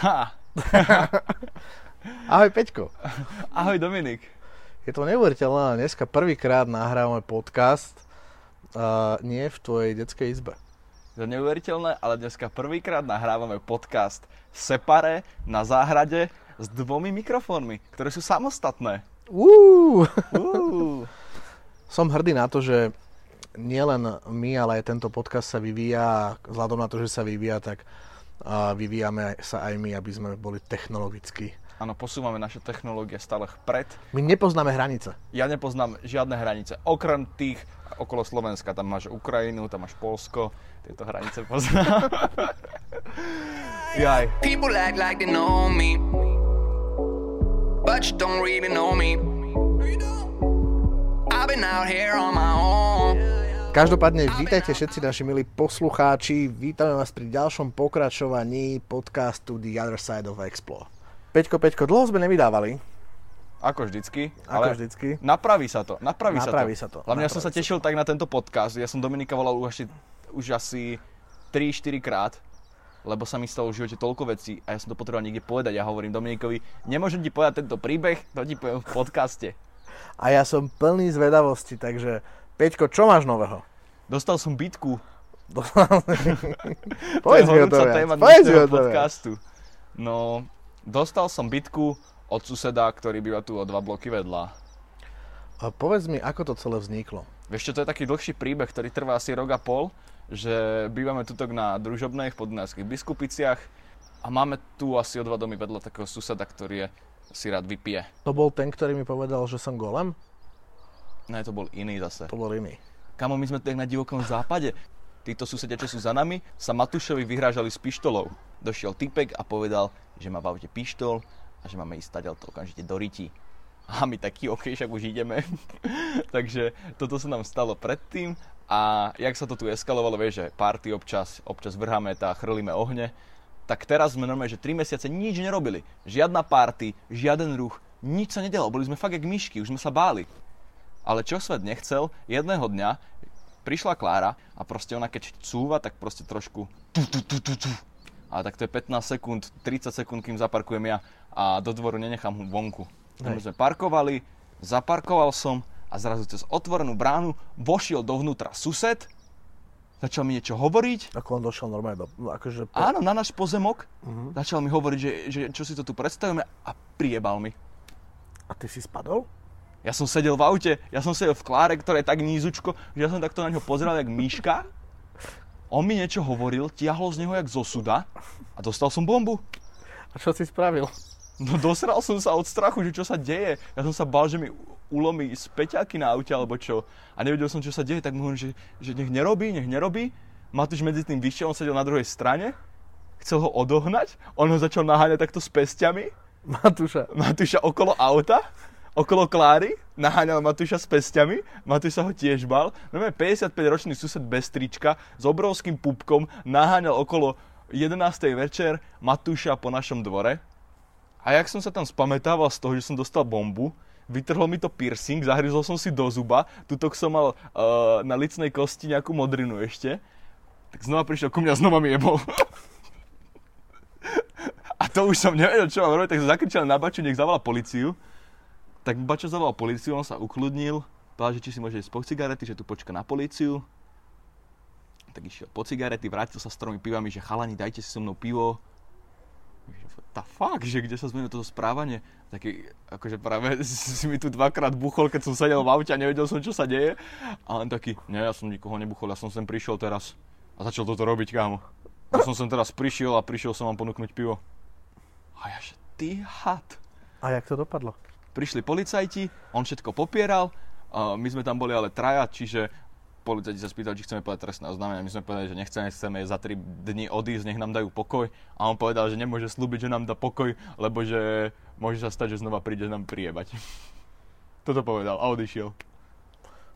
Ha! Ahoj Peťko. Ahoj Dominik. Je to neuveriteľné, ale dneska prvýkrát nahrávame podcast uh, nie v tvojej detskej izbe. Je to neuveriteľné, ale dneska prvýkrát nahrávame podcast separe na záhrade s dvomi mikrofónmi, ktoré sú samostatné. Uh! Uh. Som hrdý na to, že nielen my, ale aj tento podcast sa vyvíja. Vzhľadom na to, že sa vyvíja, tak uh, vyvíjame sa aj my, aby sme boli technologicky. Áno, posúvame naše technológie stále vpred. My nepoznáme hranice. Ja nepoznám žiadne hranice. Okrem tých okolo Slovenska. Tam máš Ukrajinu, tam máš Polsko. Tieto hranice poznám. Jaj. People act like they know me, but you don't really know me. I've been out here on my own. Každopádne vítajte všetci naši milí poslucháči. Vítame vás pri ďalšom pokračovaní podcastu The Other Side of Explore. Peťko, Peťko, dlho sme nevydávali. Ako vždycky. Ako vždycky. Napraví sa to. Napraví, Napraví sa sa to, to. Hlavne ja som sa tešil tak na tento podcast. Ja som Dominika volal už asi, už asi 3-4 krát, lebo sa mi stalo v živote toľko vecí a ja som to potreboval niekde povedať. Ja hovorím Dominikovi, nemôžem ti povedať tento príbeh, to ti poviem v podcaste. A ja som plný zvedavosti, takže Peťko, čo máš nového? Dostal som bitku. Povedz mi o to viac. téma Povedz mi o to podcastu. No, dostal som bitku od suseda, ktorý býva tu o dva bloky vedľa. A povedz mi, ako to celé vzniklo. Vieš čo, to je taký dlhší príbeh, ktorý trvá asi rok a pol, že bývame tutok na Družobnej v podunajských Biskupiciach a máme tu asi o dva domy vedľa takého suseda, ktorý je, si rád vypije. To bol ten, ktorý mi povedal, že som golem? Ne, to bol iný zase. To bol iný. Kamo, my sme tu jak na divokom západe. Títo susedia, čo sú za nami, sa Matúšovi vyhrážali s pištolou. Došiel typek a povedal, že má v aute pištol a že máme ísť stadiaľ to okamžite do riti. A my taký, ok, však už ideme. Takže toto sa nám stalo predtým a jak sa to tu eskalovalo, vieš, že party občas, občas vrháme tá, chrlíme ohne, tak teraz sme normálne, že 3 mesiace nič nerobili. Žiadna party, žiaden ruch, nič sa nedelo. Boli sme fakt jak myšky, už sme sa báli. Ale čo svet nechcel, jedného dňa prišla Klára a proste ona keď cúva, tak proste trošku tu, tu, tu, tu, tu. A tak to je 15 sekúnd, 30 sekúnd, kým zaparkujem ja a do dvoru nenechám ho vonku. Hej. sme parkovali, zaparkoval som a zrazu cez otvorenú bránu vošiel dovnútra sused, začal mi niečo hovoriť, Ako on došiel normálne do... no, Akože po... áno, na náš pozemok, Mhm. začal mi hovoriť, že, že čo si to tu predstavujeme a priebal mi. A ty si spadol? Ja som sedel v aute, ja som sedel v kláre, ktoré je tak nízučko, že ja som takto na ňo pozeral jak myška. On mi niečo hovoril, tiahol z neho jak zo suda a dostal som bombu. A čo si spravil? No dosral som sa od strachu, že čo sa deje. Ja som sa bál, že mi ulomí späťaky na aute alebo čo. A nevedel som, čo sa deje, tak mu hovorím, že, že nech nerobí, nech nerobí. Matúš medzi tým vyšiel, on sedel na druhej strane. Chcel ho odohnať, on ho začal naháňať takto s pestiami. Matúša. Matúša okolo auta, okolo Kláry, naháňal Matúša s pestiami, Matúš sa ho tiež bal. No 55-ročný sused bez trička s obrovským pupkom naháňal okolo 11. večer Matúša po našom dvore. A jak som sa tam spamätával z toho, že som dostal bombu, vytrhol mi to piercing, zahryzol som si do zuba, tutok som mal uh, na licnej kosti nejakú modrinu ešte, tak znova prišiel ku mňa, znova mi jebol. A to už som nevedel, čo mám robiť, tak som zakričal na Baču, nech zavolá policiu. Tak Bačo zavolal policiu, on sa ukludnil, povedal, že či si môže ísť po cigarety, že tu počka na policiu. Tak išiel po cigarety, vrátil sa s tromi pivami, že chalani, dajte si so mnou pivo. Tá fuck, že kde sa zmenilo toto správanie? Taký, akože práve si mi tu dvakrát buchol, keď som sedel v aute a nevedel som, čo sa deje. A len taký, nie, ja som nikoho nebuchol, ja som sem prišiel teraz a začal toto robiť, kámo. Ja som sem teraz prišiel a prišiel som vám ponúknuť pivo. A ja, že ty had. A jak to dopadlo? Prišli policajti, on všetko popieral, a my sme tam boli ale traja, čiže policajti sa spýtali, či chceme povedať trestné oznámenie. My sme povedali, že nechceme, chceme za 3 dní odísť, nech nám dajú pokoj. A on povedal, že nemôže slúbiť, že nám dá pokoj, lebo že môže sa stať, že znova príde nám priebať. Toto povedal a odišiel.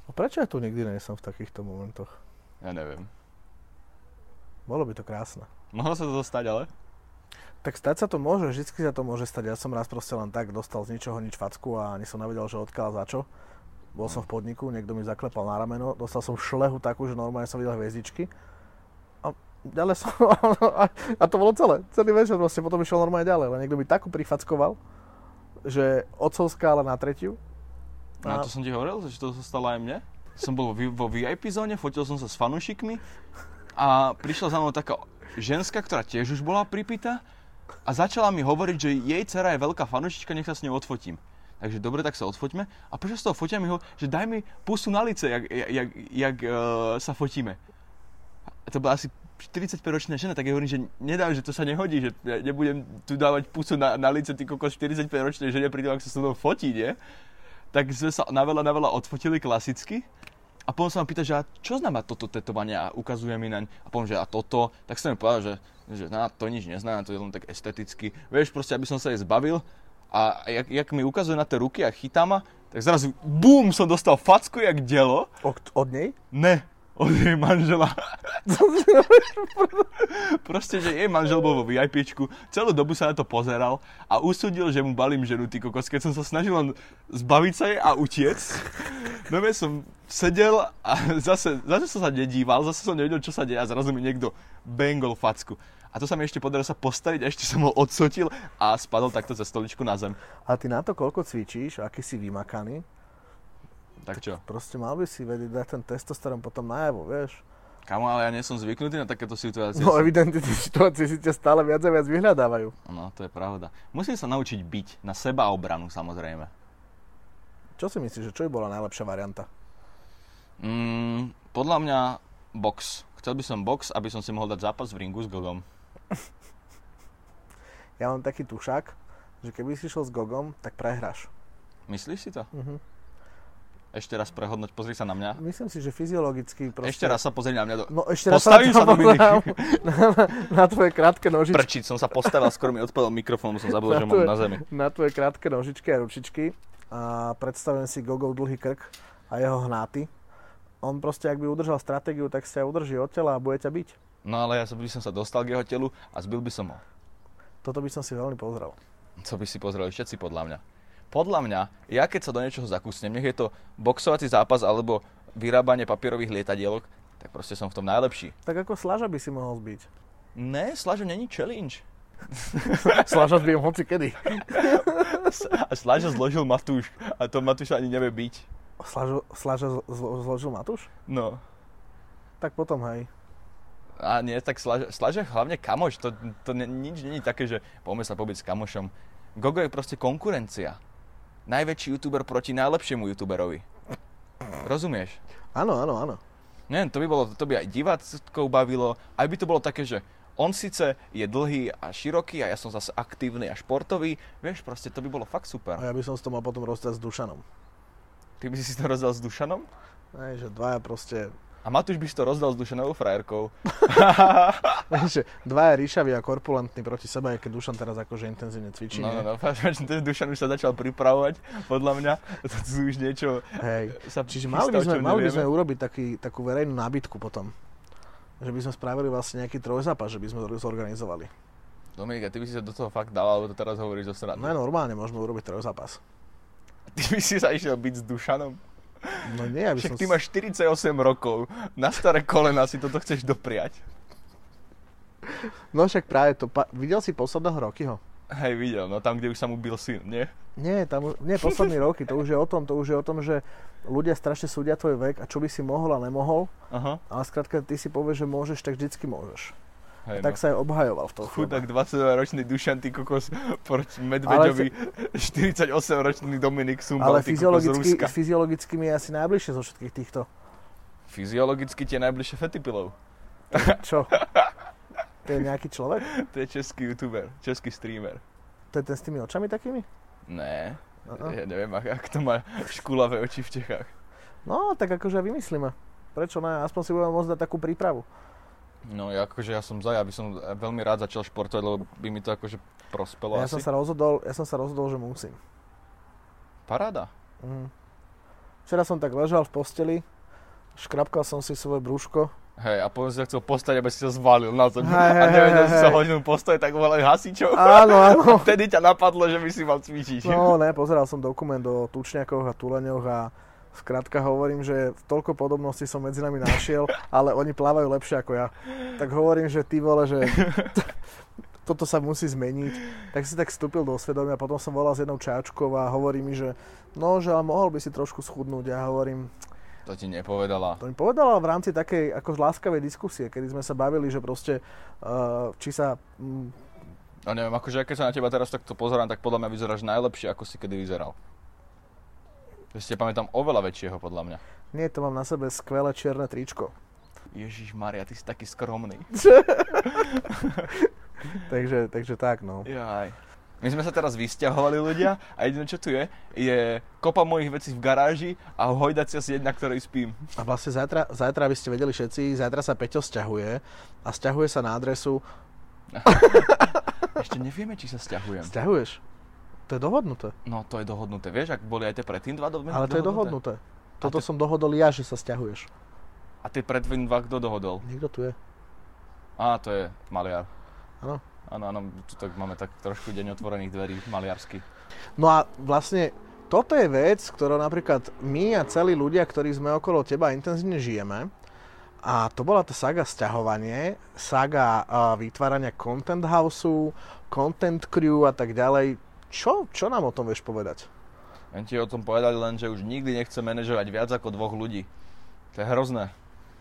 No prečo ja tu nikdy nie som v takýchto momentoch? Ja neviem. Bolo by to krásne. Mohlo sa to stať, ale? Tak stať sa to môže, vždy sa to môže stať. Ja som raz proste len tak dostal z ničoho nič facku a ani som nevedel, že odkiaľ za čo. Bol som v podniku, niekto mi zaklepal na rameno, dostal som šlehu takú, že normálne som videl hviezdičky. A ďalej som... a to bolo celé. Celý večer proste potom išiel normálne ďalej. Len niekto by takú prifackoval, že otcovská ale na tretiu. A to som ti hovoril, že to sa aj mne. Som bol vo- VIP zóne, fotil som sa s fanúšikmi a prišla za mnou taká ženská, ktorá tiež už bola pripitá a začala mi hovoriť, že jej dcera je veľká fanúšička, nech sa s ňou odfotím. Takže dobre, tak sa odfoťme. A počas toho fotia mi ho, že daj mi pusu na lice, jak, jak, jak uh, sa fotíme. A to bola asi 45-ročná žena, tak ja hovorím, že nedám, že to sa nehodí, že ja nebudem tu dávať pusu na, na lice ty kokos 45-ročnej žene tom, ak sa so mnou fotí, nie? Tak sme sa na veľa, na veľa odfotili klasicky. A potom sa ma pýta, že a čo znamená toto tetovanie a ukazuje mi naň. A poviem, že a toto, tak som mi povedal, že, že na to nič neznamená, to je len tak esteticky. Vieš, proste, aby som sa jej zbavil. A jak, jak mi ukazuje na tie ruky a chytá ma, tak zrazu bum, som dostal facku jak delo. Od, od nej? Ne, od jej manžela. Proste, že jej manžel bol vo VIPčku, celú dobu sa na to pozeral a usúdil, že mu balím ženu, ty kokos. Keď som sa snažil len zbaviť sa jej a utiec, no ja som sedel a zase, zase som sa nedíval, zase som nevedel, čo sa deje a zrazu mi niekto bangol facku. A to sa mi ešte podarilo sa postaviť a ešte som ho odsotil a spadol takto ze stoličku na zem. A ty na to, koľko cvičíš, aký si vymakaný, Tak čo? proste mal by si vedieť dať ten testosterón potom najavo, vieš. Kamo, ale ja nie som zvyknutý na takéto situácie. No evidentne tie situácie si ťa stále viac a viac vyhľadávajú. No, to je pravda. Musím sa naučiť byť na seba obranu, samozrejme. Čo si myslíš, že čo by bola najlepšia varianta? Mm, podľa mňa box. Chcel by som box, aby som si mohol dať zápas v ringu s Gogom. Ja mám taký tušák, že keby si šiel s Gogom, tak prehráš. Myslíš si to? Mhm. Ešte raz prehodnoť, pozri sa na mňa. Myslím si, že fyziologicky proste... Ešte raz sa pozri na mňa. Do... No ešte raz sa, Postavím sa, Dominik. pozerám na, na, na tvoje krátke nožičky. Prčiť som sa postavil, skoro mi odpadol mikrofón, som zabudol, že Na mám na zemi. Na tvoje krátke nožičky a ručičky. A predstavujem si Gogov dlhý krk a jeho hnáty. On proste, ak by udržal stratégiu, tak sa udrží od tela a bude ťa byť. No ale ja by som sa dostal k jeho telu a zbil by som ho. Toto by som si veľmi pozrel. Co by si pozreli všetci podľa mňa. Podľa mňa, ja keď sa do niečoho zakúsnem, nech je to boxovací zápas alebo vyrábanie papierových lietadielok, tak proste som v tom najlepší. Tak ako Slaža by si mohol zbiť. Ne, Slažo není challenge. Slaža zbijem hoci kedy. A Slažo zložil Matúš a to Matúš ani nevie byť. Slažo, Slaža zlo, zlo- zložil Matúš? No. Tak potom hej. A nie, tak Slaža, Slaža hlavne kamoš, to, to ne, nič není také, že poďme sa pobyť s kamošom. Gogo je proste konkurencia. Najväčší youtuber proti najlepšiemu youtuberovi. Rozumieš? Áno, áno, áno. Neviem, to by, bolo, to by aj diváckov bavilo, aj by to bolo také, že on síce je dlhý a široký a ja som zase aktívny a športový, vieš, proste to by bolo fakt super. A ja by som to mal potom rozdať s Dušanom. Ty by si to rozdal s Dušanom? Hej, že dvaja proste... A Matúš by si to rozdal s Dušanovou frajerkou. Hej, že dvaja ríšaví a korpulentní proti sebe, aj keď Dušan teraz akože intenzívne cvičí. No, no, no, ten Dušan už sa začal pripravovať, podľa mňa. To tu už niečo Hej. sa Čiže mali by sme, mali by sme urobiť taký, takú verejnú nábytku potom. Že by sme spravili vlastne nejaký trojzápas, že by sme to zorganizovali. Dominika, ty by si sa do toho fakt dal, alebo to teraz hovoríš zo srandy. No normálne môžeme urobiť trojzápas. Ty by si sa išiel byť s Dušanom? No nie, aby Však som... ty máš 48 rokov, na staré kolena si toto chceš dopriať. No však práve to... Pa... Videl si posledného Rokyho? Hej, videl, no tam, kde už sa mu bil syn, nie? Nie, tam, už- nie posledný roky, to už je o tom, to už je o tom, že ľudia strašne súdia tvoj vek a čo by si mohol a nemohol, Aha. ale skrátka ty si povieš, že môžeš, tak vždycky môžeš. Hej, Tak no. sa aj obhajoval v tom. Chudák 22-ročný Dušan, ty kokos, proti Medveďovi, 48-ročný Dominik Sumbal, Ale kokos fyziologicky, Ruska. fyziologicky mi je asi najbližšie zo všetkých týchto. Fyziologicky tie najbližšie fetipilov. Čo? To je nejaký človek? To je český youtuber, český streamer. To je ten s tými očami takými? Ne, Uh-uh. ja neviem, ak, ak to má škulavé oči v Čechách. No, tak akože vymyslíme. Prečo ne? Aspoň si budeme môcť dať takú prípravu. No akože ja som za, ja by som veľmi rád začal športovať, lebo by mi to akože prospelo Ja asi. som, sa rozhodol, ja som sa rozhodol, že musím. Paráda. Mhm. Včera som tak ležal v posteli, škrapkal som si svoje brúško. Hej, a potom si sa chcel postať, aby si sa zvalil na zem. Hej, a nevedel si sa hodinu postať, tak volaj hasičov. Áno, áno. Vtedy ťa napadlo, že by si mal cvičiť. No ne, pozeral som dokument o tučniakoch a tuleňoch a Skrátka hovorím, že toľko podobností som medzi nami našiel, ale oni plávajú lepšie ako ja. Tak hovorím, že ty vole, že toto sa musí zmeniť. Tak si tak vstúpil do svedomia, potom som volal s jednou čáčkou a hovorí mi, že no, že ale mohol by si trošku schudnúť. Ja hovorím, To ti nepovedala. to mi povedala v rámci takej ako láskavej diskusie, kedy sme sa bavili, že proste, uh, či sa mm, No neviem, akože keď sa na teba teraz takto pozerám, tak podľa mňa vyzeráš najlepšie, ako si kedy vyzeral. Ja si pamätám oveľa väčšieho, podľa mňa. Nie, to mám na sebe skvelé čierne tričko. Ježiš Maria, ty si taký skromný. Takže, takže tak, no. Jaj. My sme sa teraz vysťahovali ľudia a jediné čo tu je, je kopa mojich vecí v garáži a hojdacia sieť, na ktorej spím. A vlastne zajtra, zajtra, aby ste vedeli všetci, zajtra sa Peťo sťahuje a sťahuje sa na adresu... Ešte nevieme, či sa stiahujem. Sťahuješ? To je dohodnuté. No to je dohodnuté, vieš, ak boli aj tie predtým dva dohodnuté. Ale to je dohodnuté. Toto to- som dohodol ja, že sa sťahuješ. A tie predtým dva kto dohodol? Niekto tu je. Á, to je maliar. Áno. Áno, áno, tu tak máme tak trošku deň otvorených dverí maliarsky. No a vlastne toto je vec, ktorou napríklad my a celí ľudia, ktorí sme okolo teba intenzívne žijeme, a to bola tá saga sťahovanie, saga uh, vytvárania content houseu, content crew a tak ďalej. Čo, čo nám o tom vieš povedať? Viem ti o tom povedať len, že už nikdy nechcem manažovať viac ako dvoch ľudí. To je hrozné.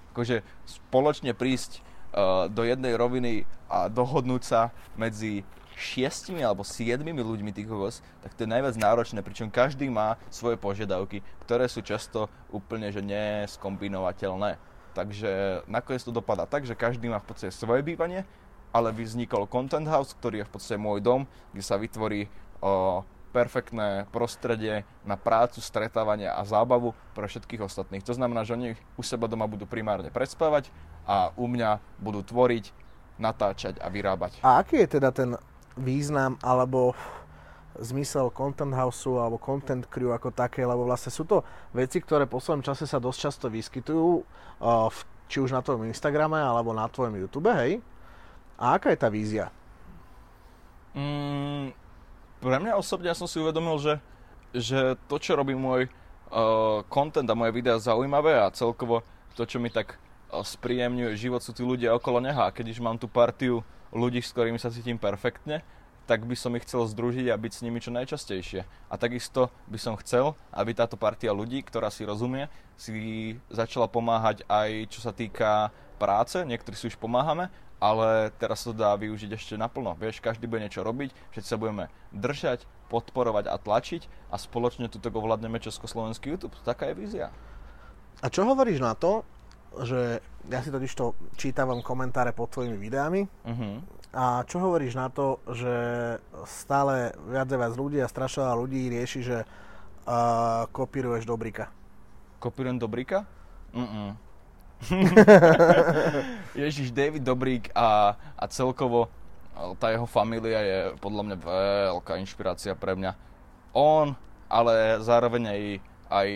Akože spoločne prísť uh, do jednej roviny a dohodnúť sa medzi šiestimi alebo siedmimi ľuďmi tých kokos, tak to je najviac náročné, pričom každý má svoje požiadavky, ktoré sú často úplne že neskombinovateľné. Takže nakoniec to dopadá tak, že každý má v podstate svoje bývanie, ale vznikol Content House, ktorý je v podstate môj dom, kde sa vytvorí perfektné prostredie na prácu, stretávanie a zábavu pre všetkých ostatných. To znamená, že oni u seba doma budú primárne predspávať a u mňa budú tvoriť, natáčať a vyrábať. A aký je teda ten význam alebo zmysel content houseu alebo content crew ako také, lebo vlastne sú to veci, ktoré v poslednom čase sa dosť často vyskytujú, uh, či už na tvojom Instagrame alebo na tvojom YouTube, hej? A aká je tá vízia? Mm, pre mňa osobne ja som si uvedomil, že, že to, čo robí môj uh, a moje videá zaujímavé a celkovo to, čo mi tak uh, spríjemňuje život, sú tí ľudia okolo neho. A keď už mám tú partiu ľudí, s ktorými sa cítim perfektne, tak by som ich chcel združiť a byť s nimi čo najčastejšie. A takisto by som chcel, aby táto partia ľudí, ktorá si rozumie, si začala pomáhať aj čo sa týka práce, niektorí si už pomáhame, ale teraz sa to dá využiť ešte naplno. Vieš, každý bude niečo robiť, všetci sa budeme držať, podporovať a tlačiť a spoločne tuto ovládneme Československý YouTube. Taká je vízia. A čo hovoríš na to, že ja si totiž to čítavam komentáre pod tvojimi videami Uh-huh. a čo hovoríš na to, že stále viac a viac ľudí a strašne ľudí rieši, že uh, kopíruješ Dobrika. Kopírujem Dobrika? Mm Ježiš, David Dobrík a, a celkovo a tá jeho familia je podľa mňa veľká inšpirácia pre mňa. On, ale zároveň aj, aj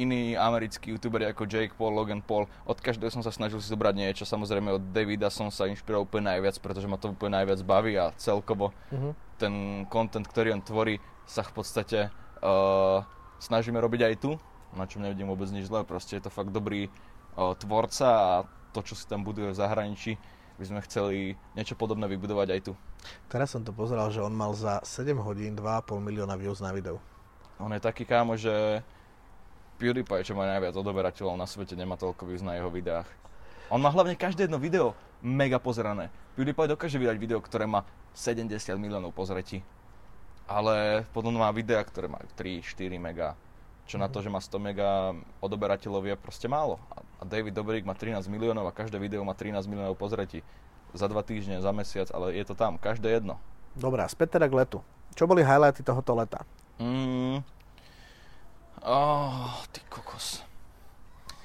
iní americkí youtuberi ako Jake Paul, Logan Paul. Od každého som sa snažil si zobrať niečo. Samozrejme od Davida som sa inšpiroval úplne najviac, pretože ma to úplne najviac baví a celkovo Uh-huh. ten content, ktorý on tvorí, sa v podstate uh, snažíme robiť aj tu, na čom nevidím vôbec nič zlé, proste je to fakt dobrý tvorca a to, čo si tam buduje v zahraničí, by sme chceli niečo podobné vybudovať aj tu. Teraz som to pozeral, že on mal za 7 hodín 2,5 milióna views na videu. On je taký kámo, že PewDiePie, čo má najviac odoberateľov na svete, nemá toľko views na jeho videách. On má hlavne každé jedno video mega pozerané. PewDiePie dokáže vydať video, ktoré má 70 miliónov pozretí. Ale potom má videá, ktoré majú 3-4 mega. Čo na to, že má 100 mega odoberateľov je proste málo. A- A David Dobrik má 13 miliónov a každé video má 13 miliónov pozretí. Za dva týždne, za mesiac, ale je to tam, každé jedno. Dobrá, späť teda k letu. Čo boli highlighty tohoto leta? Mm. Oh, ty kokos.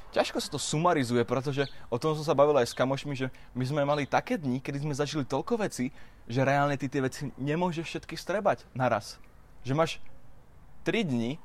Ťažko sa to sumarizuje, pretože o tom som sa bavil aj s kamošmi, že my sme mali také dni, kedy sme zažili toľko veci, že reálne ty tie veci nemôžeš všetky strebať naraz. Že máš 3 dni,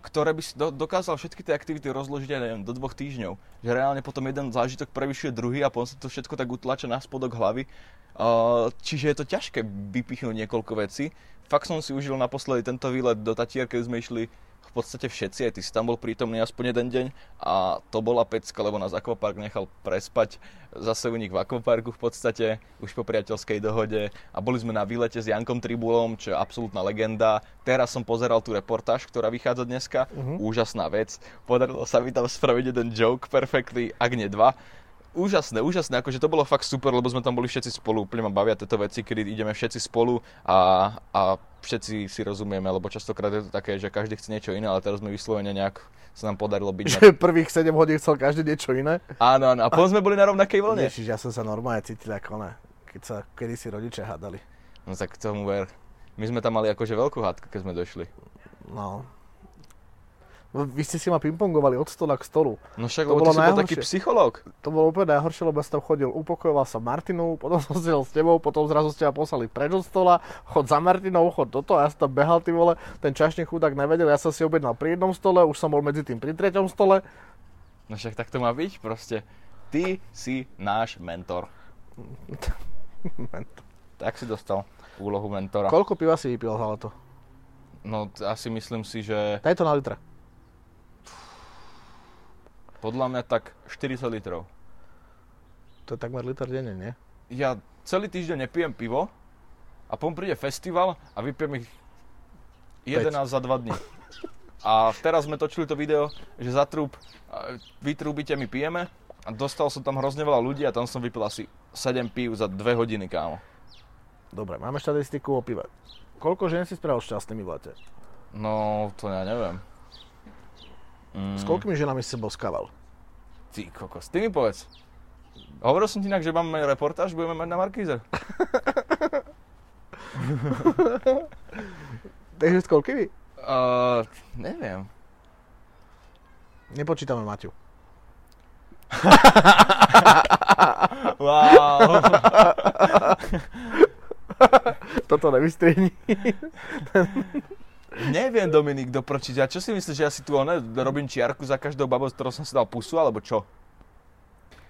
ktoré by si do, dokázal všetky tie aktivity rozložiť aj neviem, do dvoch týždňov. Že reálne potom jeden zážitok prevyšuje druhý a potom sa to všetko tak utlača na spodok hlavy. Uh, čiže je to ťažké vypichnúť niekoľko vecí. Fakt som si užil naposledy tento výlet do Tatier, keď sme išli v podstate všetci, aj ty si tam bol prítomný aspoň jeden deň a to bola pecka, lebo nás akvapark nechal prespať zase u nich v akvaparku v podstate, už po priateľskej dohode a boli sme na výlete s Jankom Tribulom, čo je absolútna legenda. Teraz som pozeral tú reportáž, ktorá vychádza dneska, uh-huh. úžasná vec. Podarilo sa mi tam spraviť jeden joke perfectly, ak nie dva úžasné, úžasné, akože to bolo fakt super, lebo sme tam boli všetci spolu, úplne ma bavia tieto veci, kedy ideme všetci spolu a, a všetci si rozumieme, lebo častokrát je to také, že každý chce niečo iné, ale teraz sme vyslovene nejak sa nám podarilo byť... Že prvých 7 hodín chcel každý niečo iné? Áno, áno, a potom sme boli na rovnakej vlne. Ježiš, ja som sa normálne cítil ako ne, keď sa kedy si rodičia hádali. No tak tomu ver. My sme tam mali akože veľkú hádku, keď sme došli. No. No, Vy ste si ma pingpongovali od stola k stolu. No však, To bolo ty si bol najhoršie. taký psychológ. To bolo úplne najhoršie, lebo ja som chodil, upokojoval sa Martinu, potom som sedel s tebou, potom zrazu ste ma poslali preč od stola, chod za Martinou, chod toto, a ja som tam behal, ty vole, ten čašný chudák nevedel, ja som si objednal pri jednom stole, už som bol medzi tým pri treťom stole. No však tak to má byť proste. Ty si náš mentor. Tak si dostal úlohu mentora. Koľko piva si vypil za leto? No asi myslím si, že Daj to na litre. Podľa mňa tak 40 litrov. To je takmer liter denne, nie? Ja celý týždeň nepijem pivo a potom príde festival a vypijem ich 11 za 2 dní. A teraz sme točili to video, že za trúb, a vy trúbite, my pijeme a dostal som tam hrozne veľa ľudí a tam som vypil asi 7 pív za 2 hodiny, kámo. Dobre, máme štatistiku o pive. Koľko žien si spravil šťastnými v lete? No, to ja neviem. Mm, S koľkými ženami si boskával? Ty kokos, ty mi povedz. Hovoril som ti inak, že máme reportáž, budeme mať na Markíze. Takže s koľkými? Uh, neviem. Nepočítame Maťu. Wow. Toto nevystriehni. Neviem, Dominik, do prčiť. A čo si myslíš, že ja si tu one, robím čiarku za každou babou, z ktorou som si dal pusu, alebo čo?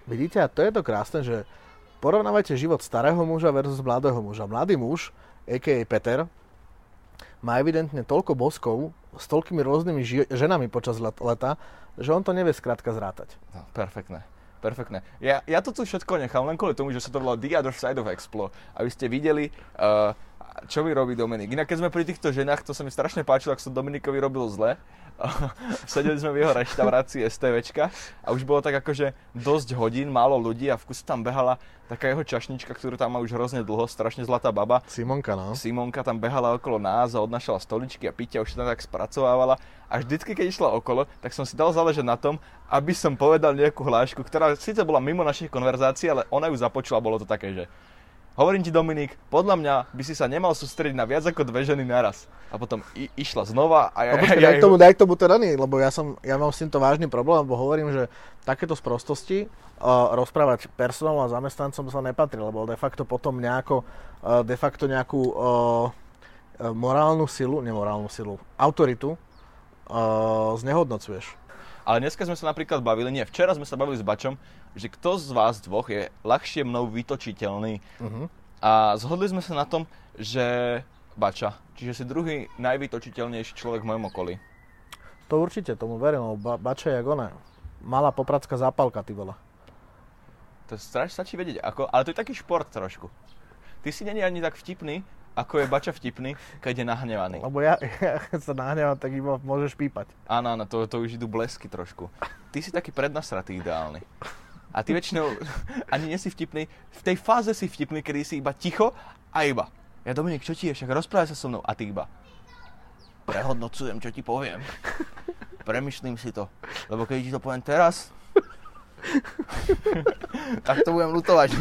Vidíte, a to je to krásne, že porovnávajte život starého muža versus mladého muža. Mladý muž, a.k.a. Peter, má evidentne toľko boskov s toľkými rôznymi ži- ženami počas let- leta, že on to nevie skrátka zrátať. No, perfektné. Perfektné. Ja, ja to tu všetko nechám len kvôli tomu, že sa to volá The Other Side of Explo. Aby ste videli, uh, čo mi robí Dominik. Inak keď sme pri týchto ženách, to sa mi strašne páčilo, ak som Dominikovi robil zle. Sedeli sme v jeho reštaurácii STVčka a už bolo tak akože dosť hodín, málo ľudí a v kuse tam behala taká jeho čašnička, ktorú tam má už hrozne dlho, strašne zlatá baba. Simonka, no. Simonka tam behala okolo nás a odnašala stoličky a pitia, už tam tak spracovávala. A vždycky, keď išla okolo, tak som si dal záležať na tom, aby som povedal nejakú hlášku, ktorá síce bola mimo našich konverzácií, ale ona ju započula, bolo to také, že Hovorím ti, Dominik, podľa mňa by si sa nemal sústrediť na viac ako dve ženy naraz. A potom i- išla znova a ja... No počkaj, ja, daj, k tomu, daj tomu teda nie, lebo ja, som, ja mám s týmto vážny problém, lebo hovorím, že takéto sprostosti uh, rozprávať personálom a zamestnancom sa nepatrí, lebo de facto potom nejako, uh, de facto nejakú uh, morálnu silu, nemorálnu silu, autoritu uh, znehodnocuješ. Ale dneska sme sa napríklad bavili, nie, včera sme sa bavili s Bačom, že kto z vás dvoch je ľahšie mnou vytočiteľný. Uh-huh. A zhodli sme sa na tom, že Bača, čiže si druhý najvytočiteľnejší človek v mojom okolí. To určite, tomu verím, lebo ba- bača je ona. Malá popradská zápalka, ty vole. To strašne stačí vedieť, ako, ale to je taký šport trošku. Ty si není ani tak vtipný, ako je Bača vtipný, keď je nahnevaný. Lebo ja, ja keď sa nahnevám, tak iba môžeš pípať. Áno, áno, to, to už idú blesky trošku. Ty si taký prednasratý ideálny. A ty väčšinou ani nie si vtipný. V tej fáze si vtipný, kedy si iba ticho a iba. Ja Dominik, čo ti je? Však rozprávaj sa so mnou. A ty iba. Prehodnocujem, čo ti poviem. Premyšlím si to. Lebo keď ti to poviem teraz, tak to budem lutovať.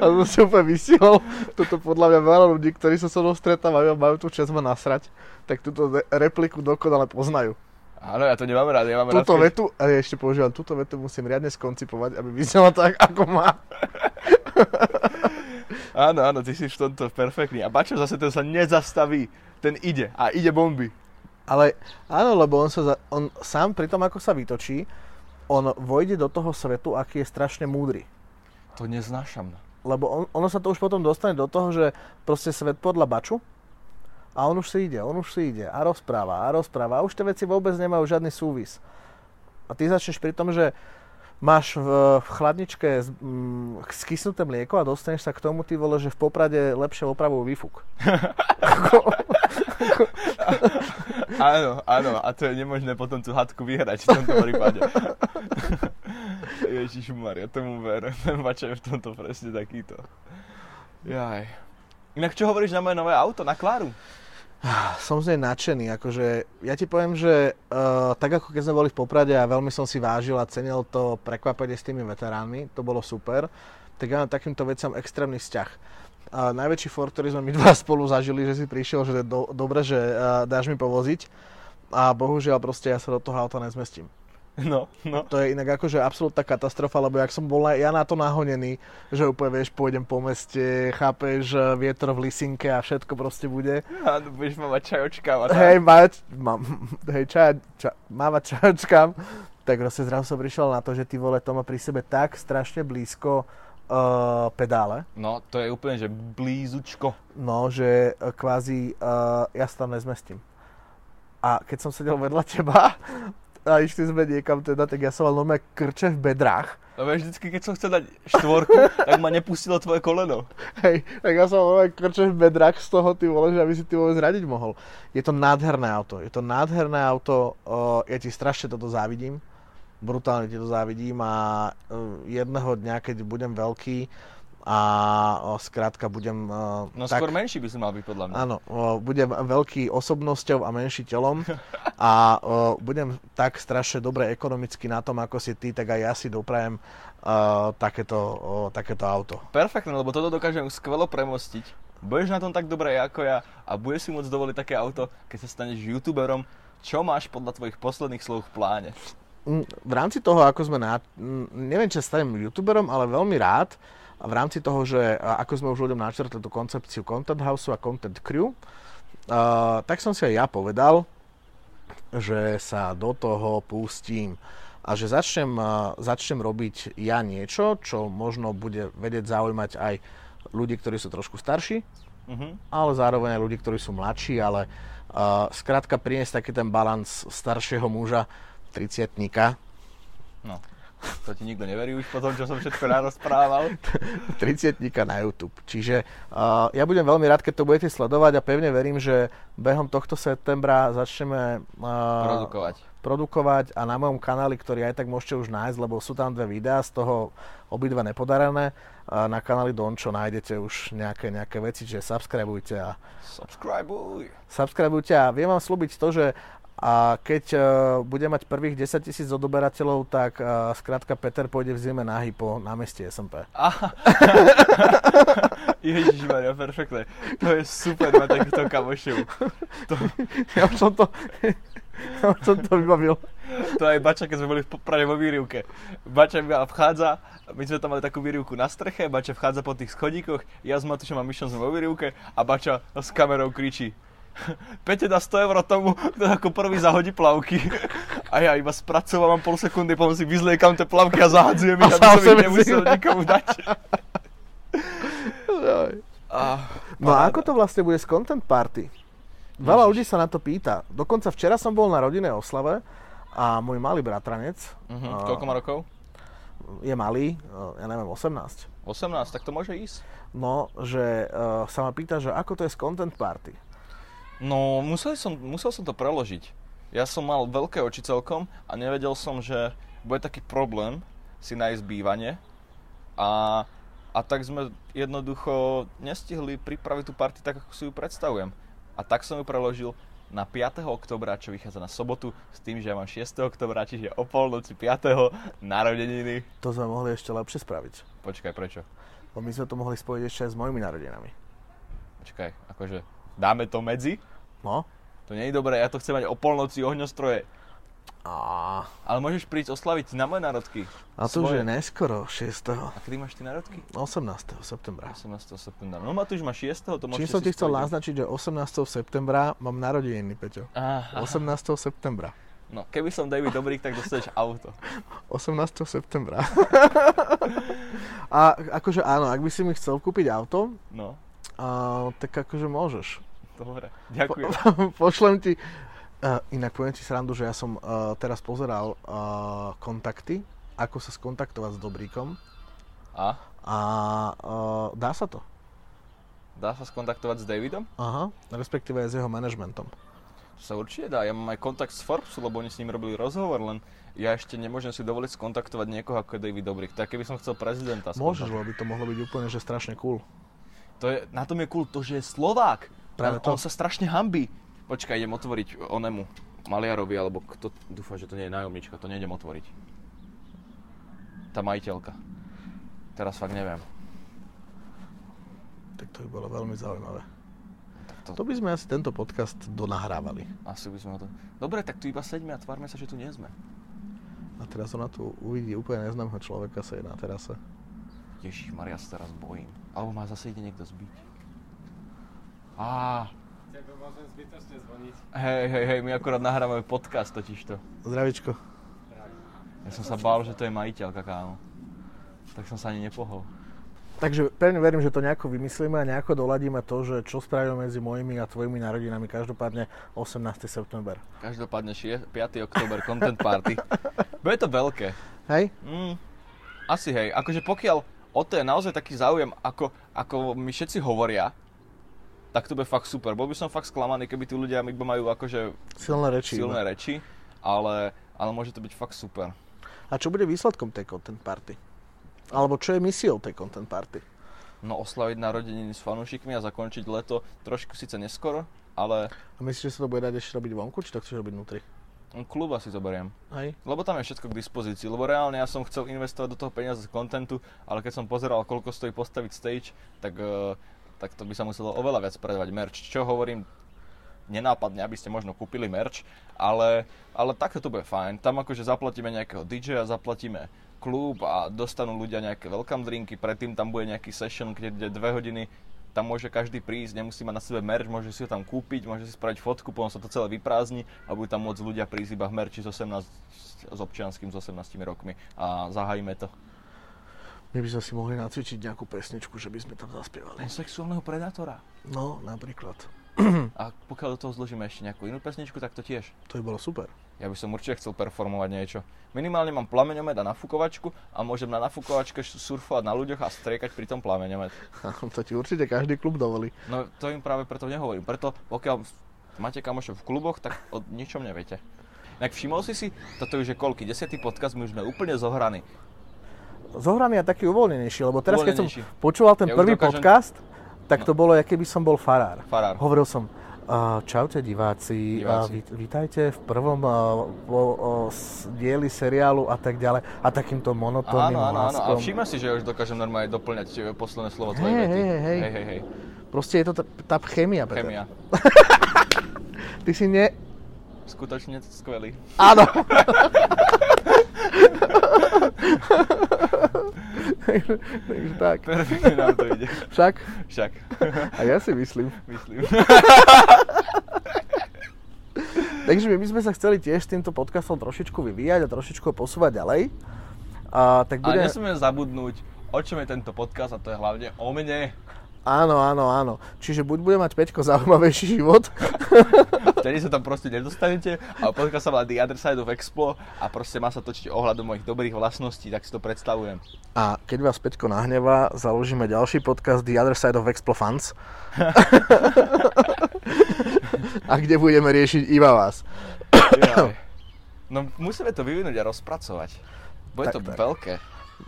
A to si úplne vysielal. Toto podľa mňa veľa ľudí, ktorí sa so mnou stretávajú a majú tu čas ma nasrať, tak túto re- repliku dokonale poznajú. Áno, ja to nemám rád. Ja mám rád, Túto keď- vetu, a ja ešte používam, túto vetu musím riadne skoncipovať, aby vyznela tak, ako má. Áno, áno, ty si v tomto perfektný. A Bačo zase ten sa nezastaví. Ten ide a ide bomby. Ale áno, lebo on, sa on sám pri tom, ako sa vytočí, on vojde do toho svetu, aký je strašne múdry. To neznášam. Lebo on, ono sa to už potom dostane do toho, že proste svet podľa baču A on už si ide, on už si ide a rozpráva a rozpráva a už tie veci vôbec nemajú žiadny súvis. A ty začneš pri tom, že máš v, v chladničke mm, skysnuté mlieko a dostaneš sa k tomu, ty vole, že v Poprade lepšie opravujú výfuk. Áno, áno, a to je nemožné potom tú hadku vyhrať v tomto prípade. Ježiš Maria, tomu ver. Ten je v tomto presne takýto. Jaj. Inak čo hovoríš na moje nové auto, na Kláru? Som z nej nadšený, akože ja ti poviem, že uh, tak ako keď sme boli v Poprade a veľmi som si vážil a cenil to prekvapenie s tými veteránmi, to bolo super, tak ja mám takýmto veciam extrémny vzťah. A najväčší for, ktorý sme my dva spolu zažili, že si prišiel, že do, dobre, že uh, dáš mi povoziť a bohužiaľ proste ja sa do toho auta nezmestím. No, no. To je inak akože absolútna katastrofa, lebo jak som bol ja na to nahonený, že úplne vieš, pôjdem po meste, chápeš, vietor v lisinke a všetko proste bude. Áno, budeš mať čajočka. a tak. Hej, mať, mám, hej, čaj, ča, mávať čajočkám. Tak proste zrazu som prišiel na to, že ty vole, to má pri sebe tak strašne blízko uh, pedále, No, to je úplne, že blízučko. no, že uh, kvázi uh, ja sa tam nezmestím. A keď som sedel vedľa teba a išli sme niekam teda, tak ja som mal normálne krče v bedrách. No vieš, vždycky, keď som chcel dať štvorku, tak ma nepustilo tvoje koleno. Hej, tak ja som normálne krče v bedrách z toho, ty vole, že aby si ty vôbec radiť mohol. Je to nádherné auto, je to nádherné auto, uh, ja ti strašne toto závidím. Brutálne ti to závidím a uh, jedného dňa, keď budem veľký a skrátka budem... No tak, skôr menší by si mal byť podľa mňa. Áno, budem veľký osobnosťou a menší telom a budem tak strašne dobre ekonomicky na tom, ako si ty, tak aj ja si doprajem uh, takéto, takéto auto. Perfektné, lebo toto dokážem skvelo premostiť. Budeš na tom tak dobre ako ja a budeš si môcť dovoliť také auto, keď sa staneš youtuberom. Čo máš podľa tvojich posledných slov v pláne? Mm, V rámci toho, ako sme na... Neviem, či sa stanem youtuberom, ale veľmi rád. A v rámci toho, že ako sme už ľuďom načrtli tú koncepciu Content House a Content Crew, tak som si aj ja povedal, že sa do toho pustím. A že začnem, začnem robiť ja niečo, čo možno bude vedieť zaujímať aj ľudí, ktorí sú trošku starší, Mhm. ale zároveň aj ľudí, ktorí sú mladší, ale uh, skrátka priniesť taký ten balans staršieho muža, 30 No, to ti nikto neverí už po tom, čo som všetko narozprával. 30 na YouTube. Čiže uh, ja budem veľmi rád, keď to budete sledovať a pevne verím, že behom tohto septembra začneme uh, Produkovať. produkovať a na mojom kanáli, ktorý aj tak môžete už nájsť, lebo sú tam dve videá, z toho obidva nepodarené. Uh, na kanáli Dončo nájdete už nejaké, nejaké veci, čiže subscribeujte a Subscribuj. subscribeujte a viem vám slúbiť to, že a keď uh, bude mať prvých 10 tisíc odoberateľov, tak uh, skrátka Peter pôjde v zime nahý po námestí SMP. Aha. Ježišmaria, perfektné. To je super mať takýchto kamošov. To, Ja už som to, ja už som to vybavil. to aj Bača, keď sme boli v Poprade vo výrivke. Bača mi vchádza, my sme tam mali takú výrivku na streche, Bača vchádza po tých schodíkoch, ja s Matušom a Myšom sme vo výrivke a Bača s kamerou kričí. Pete dá 100 eur tomu, kto ako prvý zahodí plavky. A ja iba spracovávam pol sekundy, potom si vyzliekam tie plavky a zahadzujem ich, A aby som ich nemusel nikomu dať. A, No a ako to vlastne bude s Content Party? Veľa ľudí sa na to pýta. Dokonca včera som bol na rodinnej oslave a môj malý bratranec a, Koľko má rokov? je malý, ja neviem, 18. 18, tak to môže ísť. No, že uh, sa ma pýta, že ako to je s Content Party. No, musel som, musel som to preložiť. Ja som mal veľké oči celkom a nevedel som, že bude taký problém si nájsť bývanie. A, a tak sme jednoducho nestihli pripraviť tú party tak, ako si ju predstavujem. A tak som ju preložil na 5. oktobra, čo vychádza na sobotu, s tým, že ja mám 6. oktobra, čiže o polnoci 5. narodeniny. To sme mohli ešte lepšie spraviť. Počkaj, prečo? Lebo my sme to mohli spojiť ešte aj s mojimi narodinami. Počkaj, akože dáme to medzi? No. To nie je dobré, ja to chcem mať o polnoci ohňostroje. A, Ale môžeš prísť oslaviť na moje národky. a to už je neskoro, 6. A kedy máš ty národky? 18. septembra. 18. septembra. No Matúš má 6. to Čím som ti chcel naznačiť, že 18. septembra mám narodeniny, Peťo. Aha. 18. septembra. No, keby som David Dobrík, tak dostaneš auto. 18. septembra. a akože áno, ak by si mi chcel kúpiť auto, No. a, tak akože môžeš. Dobre, ďakujem. Pošlem ti... Uh, inak poviem ti srandu, že ja som uh, teraz pozeral uh, kontakty, ako sa skontaktovať s Dobríkom A? a uh, dá sa to. Dá sa skontaktovať s Davidom? Aha, respektíve aj s jeho manažmentom. To sa určite dá. Ja mám aj kontakt s Forbesu, lebo oni s ním robili rozhovor, len ja ešte nemôžem si dovoliť skontaktovať niekoho ako je David Dobrik. Tak keby som chcel prezidenta Môžeš, lebo by to mohlo byť úplne že strašne cool. To je, na tom je cool to, že je Slovák. Práve to. On sa strašne hambí. Počkaj, idem otvoriť onemu Maliarovi, alebo kto, dúfam, že to nie je nájomnička, to nejdem otvoriť. Tá majiteľka. Teraz fakt neviem. Tak to by bolo veľmi zaujímavé. Tak to, To by sme asi tento podcast donahrávali. asi by sme ho to... Dobre, tak tu iba seďme a tvárme sa, že tu nie sme. A teraz ona tu uvidí úplne neznámeho človeka sa je na terase. Ježiš Maria, sa teraz bojím. Alebo ma zase ide niekto zbiť. Á, Tebe môžem zbytočne zvoniť. hej, hej, hej, my akorát nahrávame podcast totižto. Zdravičko. Ja som sa bál, že to je majiteľka, kámo. Tak som sa ani nepohol. Takže pevne verím, že to nejako vymyslíme a nejako doladíme to, že čo spravíme medzi mojimi a tvojimi narodinami. Každopádne 18. september. Každopádne šie- 5. október Content Party. Bude to veľké. Hej? Mm, asi hej. Akože pokiaľ o to je naozaj taký záujem, ako, ako mi všetci hovoria, tak to bude fakt super. Bol by som fakt sklamaný, keby tí ľudia iba majú akože Silné reči. silné iba. reči, ale, ale môže to byť fakt super. A čo bude výsledkom tej content party? Alebo čo je misiou tej content party? No oslaviť narodeniny s fanúšikmi a zakončiť leto trošku síce neskoro, ale A myslíš, že sa to bude dať ešte robiť vonku, či to chceš robiť vnútri? klub asi zoberiem. Hej? Lebo tam je všetko k dispozícii. Lebo reálne ja som chcel investovať do toho peniaze z kontentu, ale keď som pozeral, koľko stojí postaviť stage, tak, eh, tak to by sa muselo oveľa viac predávať merch. Čo hovorím, nenápadne, aby ste možno kúpili merch, ale, ale takto to bude fajn. Tam akože zaplatíme nejakého DJ-a, zaplatíme klub a dostanú ľudia nejaké welcome drinky, predtým tam bude nejaký session, kde dve hodiny, tam môže každý prísť, nemusí mať na sebe merch, môže si ho tam kúpiť, môže si spraviť fotku, potom sa to celé vyprázdni a budú tam môcť ľudia prísť iba v merči s 18, s občianským s 18 rokmi a zahajíme to. My by sme si mohli nacvičiť nejakú pesničku, že by sme tam zaspievali. Sexuálneho predátora. No, napríklad. A pokiaľ do toho zložíme ešte nejakú inú pesničku, tak to tiež. To by bolo super. Ja by som určite chcel performovať niečo. Minimálne mám plameňomet a nafukovačku a môžem na nafukovačke surfovať na ľuďoch a striekať pri tom plameňomet. to ti určite každý klub dovolí. No to im práve preto nehovorím. Preto pokiaľ máte kamošov v kluboch, tak o ničom neviete. Tak všimol si si, toto už je koľký, desiatý podcast, my už sme úplne zohraní. Zohraný a taký uvoľnenejší, lebo teraz keď som počúval ten Ja prvý dokážem- podcast, tak to bolo, aké by som bol farár. Farár. Hovoril som, uh, čaute diváci, Diváci. vít, vítajte v prvom uh, s- dieli seriálu a tak ďalej. A takýmto monotónnym Áno, áno, áno. A všimla si, že ja už dokážem normálne doplňať tie posledné slovo tvojej vety. hej, hej, hej. hej, hej. Proste je to tá, tá chémia, Peter. Chemia. Ty si ne... Skutočne skvelý. Áno. Takže tak. Perfektne nám to ide. Však? Však. A ja si myslím. Myslím. Takže my by sme sa chceli tiež týmto podcastom trošičku vyvíjať a trošičku ho posúvať ďalej. A tak A bude... nesmieme zabudnúť, o čom je tento podcast a to je hlavne o mne. Áno, áno, áno. Čiže buď bude mať Peťko zaujímavejší život, Vtedy sa tam proste nedostanete a podcast sa volá The Other Side of Explo a proste má sa točiť ohľadom mojich dobrých vlastností, tak si to predstavujem. a keď vás Peťko nahnevá, založíme ďalší podcast The Other Side of Explo Fans. a kde budeme riešiť iba vás. No musíme to vyvinúť a rozpracovať. Bude Tak, to tak. veľké.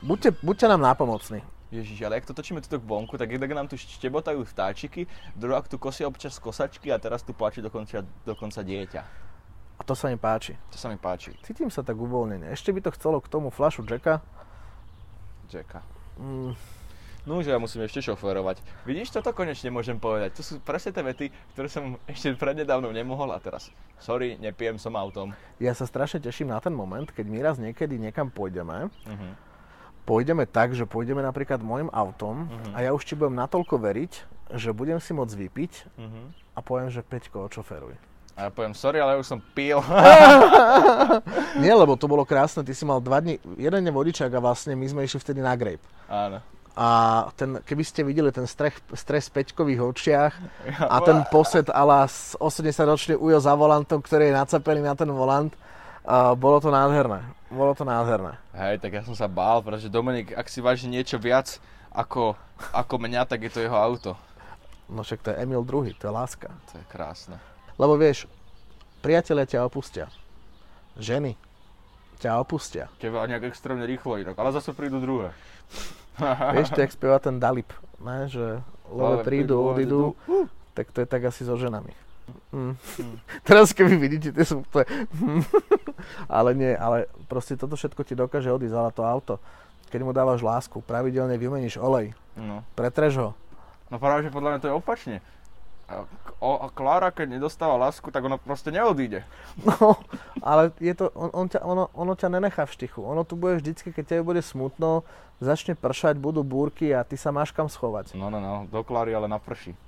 Buďte, buďte nám nápomocní. Ježiš, ale ak to točíme tuto vonku, tak jednak nám tu štebotajú vtáčiky, druhák tu kosia občas kosačky a teraz tu plače dokonca, dokonca dieťa. A to sa mi páči. To sa mi páči. Cítim sa tak uvoľnene. Ešte by to chcelo k tomu flašu Jacka. Jacka. Mm, No, že ja musím ešte šoférovať. Vidíš, toto konečne môžem povedať. To sú presne tie vety, ktoré som ešte prednedávnom nemohol a teraz. Sorry, nepijem som autom. ja sa strašne teším na ten moment, keď my raz niekedy niekam pôjdeme. Mhm. Pôjdeme tak, že pôjdeme napríklad môjim autom Mhm. a ja už ti budem natoľko veriť, že budem si môcť vypiť Mhm. a poviem, že Peťko, odšoferuj. A ja poviem, sorry, ale už som pil. Nie, lebo to bolo krásne, ty si mal dva dni, jeden deň vodičák a vlastne my sme išli vtedy na Grape. Áno. a ten, keby ste videli ten strech, stres v Peťkových očiach a ten posed ala 80-ročný ujo za volantom, ktorý je nacapený na ten volant, uh, bolo to nádherné. Bolo to nádherné. Hej, tak ja som sa bál, pretože Dominik, ak si váži niečo viac ako, ako mňa, tak je to jeho auto. No však to je Emil II, to je láska. To je krásne. Lebo vieš, priatelia ťa opustia. Ženy ťa opustia. Teba nejak extrémne rýchlo inak, ale zase prídu druhé. Vieš, to jak spieva ten Dalip, ne? že love prídu, odídu, tak to je tak asi so ženami. Mm. Teraz keby vidíte, tie sú úplne... ale nie, ale proste toto všetko ti dokáže odísť, ale to auto, keď mu dávaš lásku, pravidelne vymeníš olej, No. pretreš ho, no práve, že podľa mňa to je opačne. A, o, a Klára, keď nedostáva lásku, tak ona proste neodíde. No, ale je to, on, on ťa, ono, ono ťa nenechá v štichu. Ono tu bude vždycky, keď tebe bude smutno, začne pršať, budú búrky a ty sa máš kam schovať. No, no, no, do Kláry ale naprší.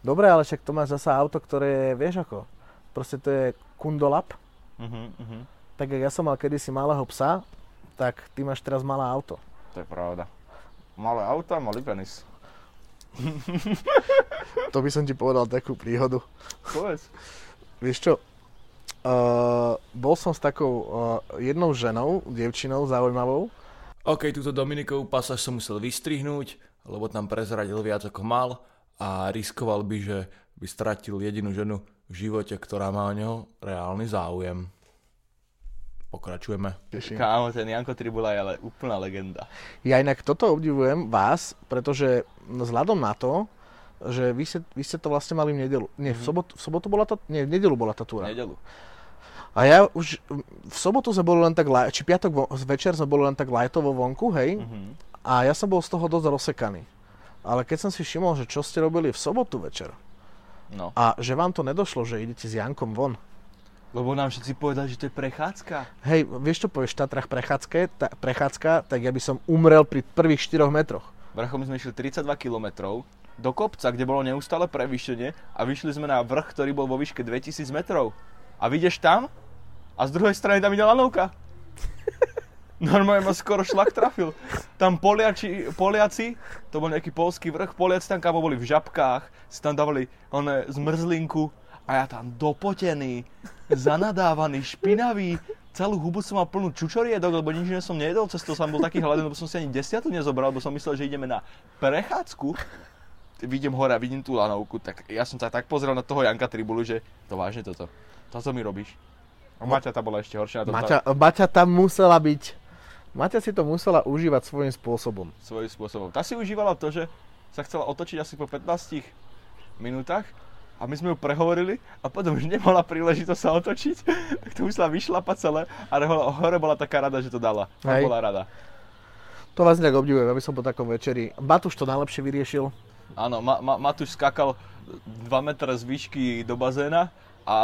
Dobre, ale však to máš zasa auto, ktoré je, vieš ako, proste to je kundolap. Uh-huh, uh-huh. Tak jak ja som mal kedysi malého psa, tak ty máš teraz malé auto. To je pravda. Malé auto a malý penis. To by som ti povedal takú príhodu. Povedz. Vieš čo, uh, bol som s takou uh, jednou ženou, dievčinou zaujímavou. OK, túto Dominikovú pasáž som musel vystrihnúť, lebo tam prezradil viac ako mal a riskoval by, že by stratil jedinú ženu v živote, ktorá má o neho reálny záujem. Pokračujeme. Teším. Kámo, ten Janko Tribula je ale úplná legenda. Ja inak toto obdivujem vás, pretože vzhľadom na to, že vy ste, vy ste to vlastne mali v nedelu. Nie, v sobotu, v sobotu bola tá, nie, v nedelu bola tá túra. Nedelu. A ja už, v sobotu sme boli len tak, či piatok večer sme boli len tak lightovo vonku, hej? Mhm. A ja som bol z toho dosť rozsekaný. Ale keď som si všimol, že čo ste robili v sobotu večer No. a že vám to nedošlo, že idete s Jankom von. Lebo nám všetci povedali, že to je prechádzka. Hej, vieš čo povieš v Tatrach prechádzke, ta, prechádzka, tak ja by som umrel pri prvých 4 metroch. Vrchom sme išli 32 km do kopca, kde bolo neustále prevýšenie a vyšli sme na vrch, ktorý bol vo výške 2000 metrov. A vidíš tam? A z druhej strany tam ide lanovka. Normálne ma skoro šlak trafil. Tam Poliači, Poliaci, to bol nejaký polský vrch, Poliaci tam kámo boli v žabkách, si tam dávali one, zmrzlinku a ja tam dopotený, zanadávaný, špinavý, celú hubu som mal plnú čučoriedok, lebo nič iné som nejedol, cez to som bol taký hladný, lebo som si ani desiatu nezobral, lebo som myslel, že ideme na prechádzku. Vidím hore a vidím tú lanovku, tak ja som sa tak pozrel na toho Janka Tribulu, že to vážne toto. Toto mi robíš. A Maťa tá bola ešte horšia Maťa, Maťa tam musela byť. Maťa si to musela užívať svojím spôsobom. svojím spôsobom. Tá si užívala to, že sa chcela otočiť asi po 15 minútach a my sme ju prehovorili a potom už nemala príležitosť sa otočiť, tak to musela vyšlapať celé a hore bola taká rada, že to dala. Hej. bola rada. To vás nejak obdivujem, aby som po takom večeri. Batuš to najlepšie vyriešil. Áno, ma, ma, Matúš skákal 2 metre z výšky do bazéna a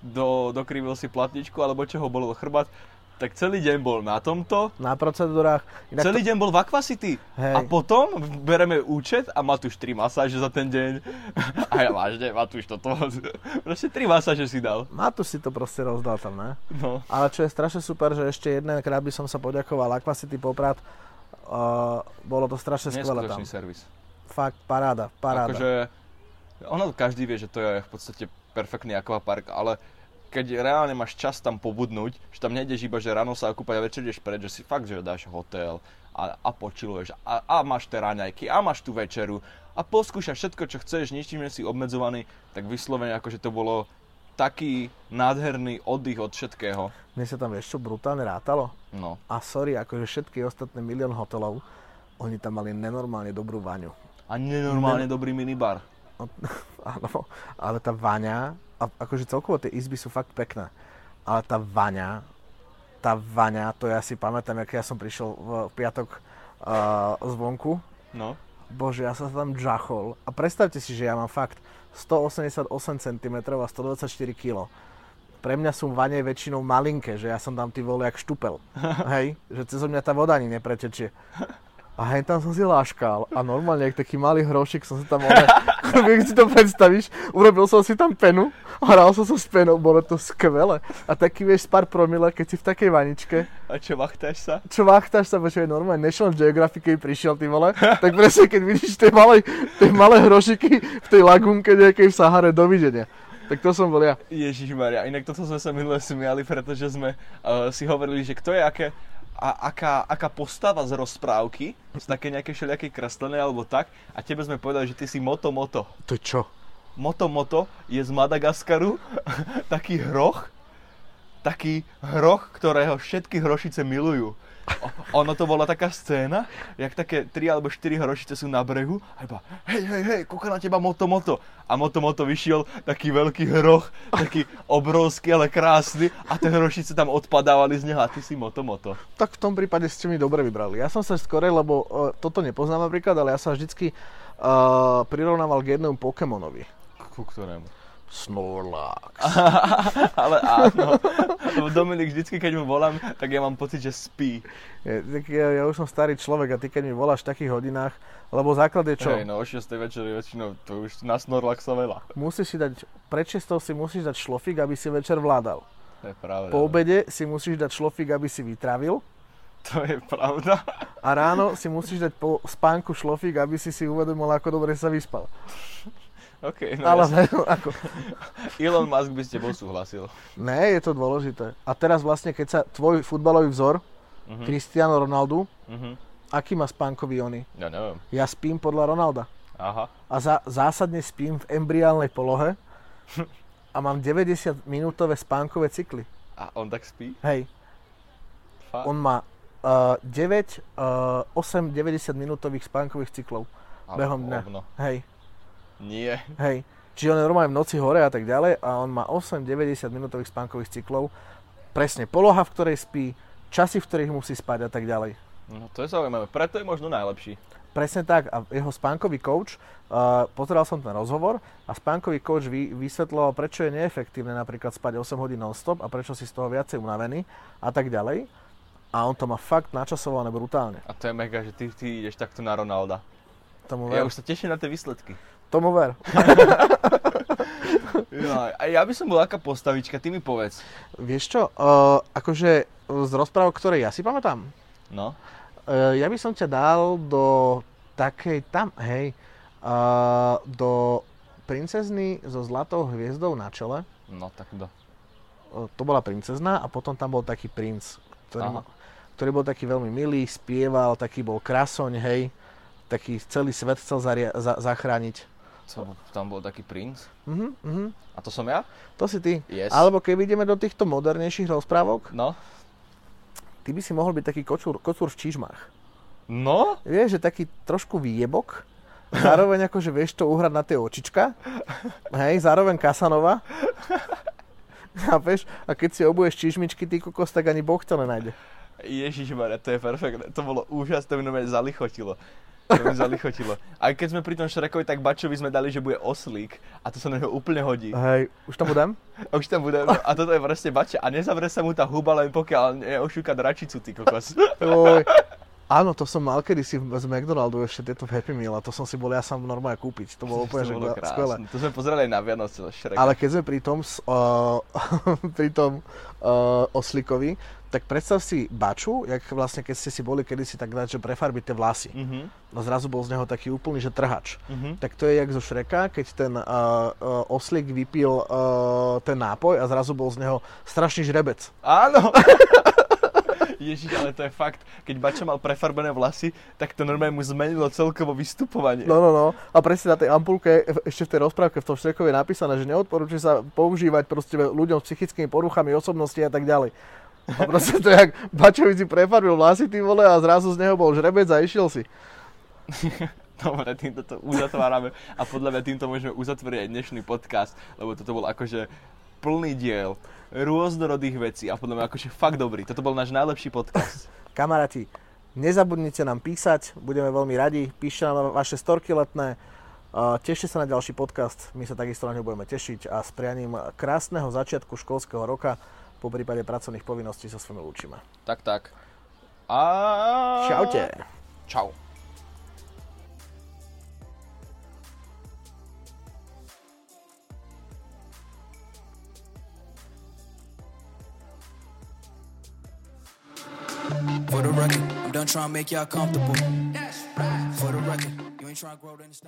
do, dokrivil si platničku, alebo čo ho bolo chrbát. Tak celý deň bol na tomto, Na procedúrach. Inak celý deň bol v Aquacity. Hej. A potom bereme účet a Matúš 3 masáže za ten deň. A ja vážne, Matúš toto. Proste 3 masáže si dal. to, Matúš si to proste rozdal tam, ne? No. Ale čo je strašne super, že ešte jedenkrát by som sa poďakoval Aquacity Poprad. Uh, bolo to strašne skvelé tam. Servis. Fakt, paráda, paráda. Akože, ono každý vie, že to je v podstate perfektný akvapark, ale keď reálne máš čas tam pobudnúť, že tam nejdeš iba, že ráno sa okúpať a večer ideš preč, že si fakt, že dáš hotel a, a počiluješ a, a máš tie raňajky a máš tú večeru a poskúšaš všetko, čo chceš, ničím nie si obmedzovaný, tak vyslovene akože to bolo taký nádherný oddych od všetkého. Mne sa tam čo brutálne rátalo. No. A sorry, akože všetky ostatné milión hotelov, oni tam mali nenormálne dobrú vaňu. A nenormálne dobrý minibar. No, Áno, ale tá vaňa, a akože celkovo tie izby sú fakt pekné, ale tá vaňa, tá vaňa, to ja si pamätám, jak ja som prišiel v piatok uh, zvonku, No. bože, ja sa tam džachol a predstavte si, že ja mám fakt 188 cm a 124 kg. Pre mňa sú vane väčšinou malinké, že ja som tam ty vole jak štupel. Hej, že cez mňa tá voda ani nepretečie. A hen tam som si láškal a normálne, jak taký malý hrošik som sa tam, ale, jak si to predstavíš, urobil som si tam penu, hral som sa s penou, bolo to skvelé. A taký vieš pár promile, keď si v takej vaničke, A čo, vachtáš sa? čo váchtaš sa, počkaj, normálne National Geographic, keď prišiel, ty vole, tak presne, keď vidíš tie malé, tie malé hrošiky v tej lagúnke nejakej v Sahare, dovidenia. Tak to som bol ja. Ježiš Maria, inak toto sme sa minule smiali, pretože sme uh, si hovorili, že kto je aké, a aká, aká postava z rozprávky, z také nejaké všelijakej kreslenej alebo tak, a tebe sme povedali, že ty si Moto Moto. To čo? Moto Moto je z Madagaskaru taký hroch, taký hroch, ktorého všetky hrošice milujú. Ono to bola taká scéna, jak také tri alebo štyri hrošice sú na brehu a iba hej, hej, hej, kúka na teba Moto Moto. A Moto Moto vyšiel taký veľký hroch, taký obrovský, ale krásny a tie hrošice tam odpadávali z neho a ty si Moto Moto. Tak v tom prípade ste mi dobre vybrali. Ja som sa skorej, lebo uh, toto nepoznám napríklad, ale ja sa vždycky uh, prirovnával k jednému Pokémonovi. Ku ktorému? Snorlax. ale áno, Dominik vždycky, keď mu volám, tak ja mám pocit, že spí. Je, tak ja, ja už som starý človek a ty keď mi voláš v takých hodinách, lebo základ je čo? Hej, no o 6. večer je väčšinou to už na Snorlaxa veľa. Musíš si dať, pred 6 si musíš dať šlofík, aby si večer vládal. To je pravda. Po obede si musíš dať šlofík, aby si vytravil. To je pravda. A ráno si musíš dať po spánku šlofík, aby si si uvedomil, ako dobre sa vyspal. OK, no Ale ne, ako, Elon Musk by s tebou súhlasil. ne, je to dôležité. A teraz vlastne, keď sa tvoj futbalový vzor, Mhm. Cristiano Ronaldo, Mhm. aký má spánkový ony? Ja neviem. Ja spím podľa Ronalda. Aha. A za, zásadne spím v embryálnej polohe a mám 90 minútové spánkové cykly. A on tak spí? Hej, Fakt? on má uh, 9, uh, 8 90 minútových spánkových cyklov Ale behom dňa. Hej, Nie. hej. Čiže on je normálne v noci hore a tak ďalej a on má 8 90 minútových spánkových cyklov. Presne poloha, v ktorej spí, časy, v ktorých musí spať a tak ďalej. No to je zaujímavé. Preto je možno najlepší. Presne tak. A jeho spánkový coach, uh, pozeral som ten rozhovor a spánkový coach vy, vysvetloval, prečo je neefektívne napríklad spať 8 hodín non-stop a prečo si z toho viacej unavený a tak ďalej. A on to má fakt načasované brutálne. A to je mega, že ty, ty ideš takto na Ronalda. Tomu Ja ver. už sa teším na tie výsledky. Tomu ver. A ja by som bol aká postavička, ty mi povedz. Vieš čo, uh, akože z rozprávok, ktoré ja si pamätám, No. uh, ja by som ťa dal do takej tam, hej, uh, do princezny so zlatou hviezdou na čele. No tak do. Uh, to bola princezna a potom tam bol taký princ, ktorý, ma, ktorý bol taký veľmi milý, spieval, taký bol krasoň, hej, taký celý svet chcel zaria- za- zachrániť. Co, tam bol taký princ. Mhm, mhm, A to som ja? to si ty. Yes. Alebo keď ideme do týchto modernejších rozprávok, No. ty by si mohol byť taký kocúr, kocúr v čižmách. No? Vieš, že taký trošku výjebok, zároveň akože vieš to uhrať na tie očička, hej, zároveň Kasanova. Chápeš? A keď si obuješ čižmičky, ty kokos, tak ani Boh to nenájde. Ježišmarja, to je perfektné. To bolo úžasné, to mi zalichotilo. To mi zalichotilo. Aj keď sme pri tom Šrekovi, tak Bačovi sme dali, že bude oslík. A to sa na neho úplne hodí. Hej, už tam budem? Už tam bude, a toto je proste Bača. A nezavre sa mu tá huba, len pokiaľ neošúka dračicu, ty kokos. Oj. Áno, to som mal kedysi z McDonaldu ešte tieto Happy Meal a to som si bol ja sám normálne kúpiť. To bolo úplne to že bolo skvelé. To sme pozerali aj na Vianoce Šreka. Ale keď sme pri tom, uh, pri tom uh, oslíkovi, tak predstav si baču, jak vlastne keď ste si boli kedysi tak dať, že prefarbiť tie vlasy. Mhm, A zrazu bol z neho taký úplný, že trhač. mhm. Tak to je jak zo Šreka, keď ten uh, uh, oslík vypil uh, ten nápoj a zrazu bol z neho strašný žrebec. Áno! Ježiš, ale to je fakt, keď Bača mal prefarbené vlasy, tak to normálne mu zmenilo celkovo vystupovanie. No, no, no. A presne na tej ampulke, ešte v tej rozprávke v tom Šrekovi je napísané, že neodporúča sa používať proste ľuďom s psychickými poruchami osobnosti a tak ďalej. A proste to jak Bačovi si prefarbil vlasy, ty vole, a zrazu z neho bol žrebec a išiel si. Dobre, týmto to uzatvárame a podľa mňa týmto môžeme uzatvoriť aj dnešný podcast, lebo toto bol akože plný diel rôznorodých vecí a podľa mňa akože fakt dobrý. Toto bol náš najlepší podcast. Kamaráti, nezabudnite nám písať, budeme veľmi radi. Píšte nám vaše storky letné, tešte sa na ďalší podcast, my sa takisto na ňu budeme tešiť a s prianím krásneho začiatku školského roka, po prípade pracovných povinností sa s vami lúčime. Tak, tak. A... Čaute. Čau. For the record, I'm done trying to make y'all comfortable. For the record, you ain't trying to grow, then it's.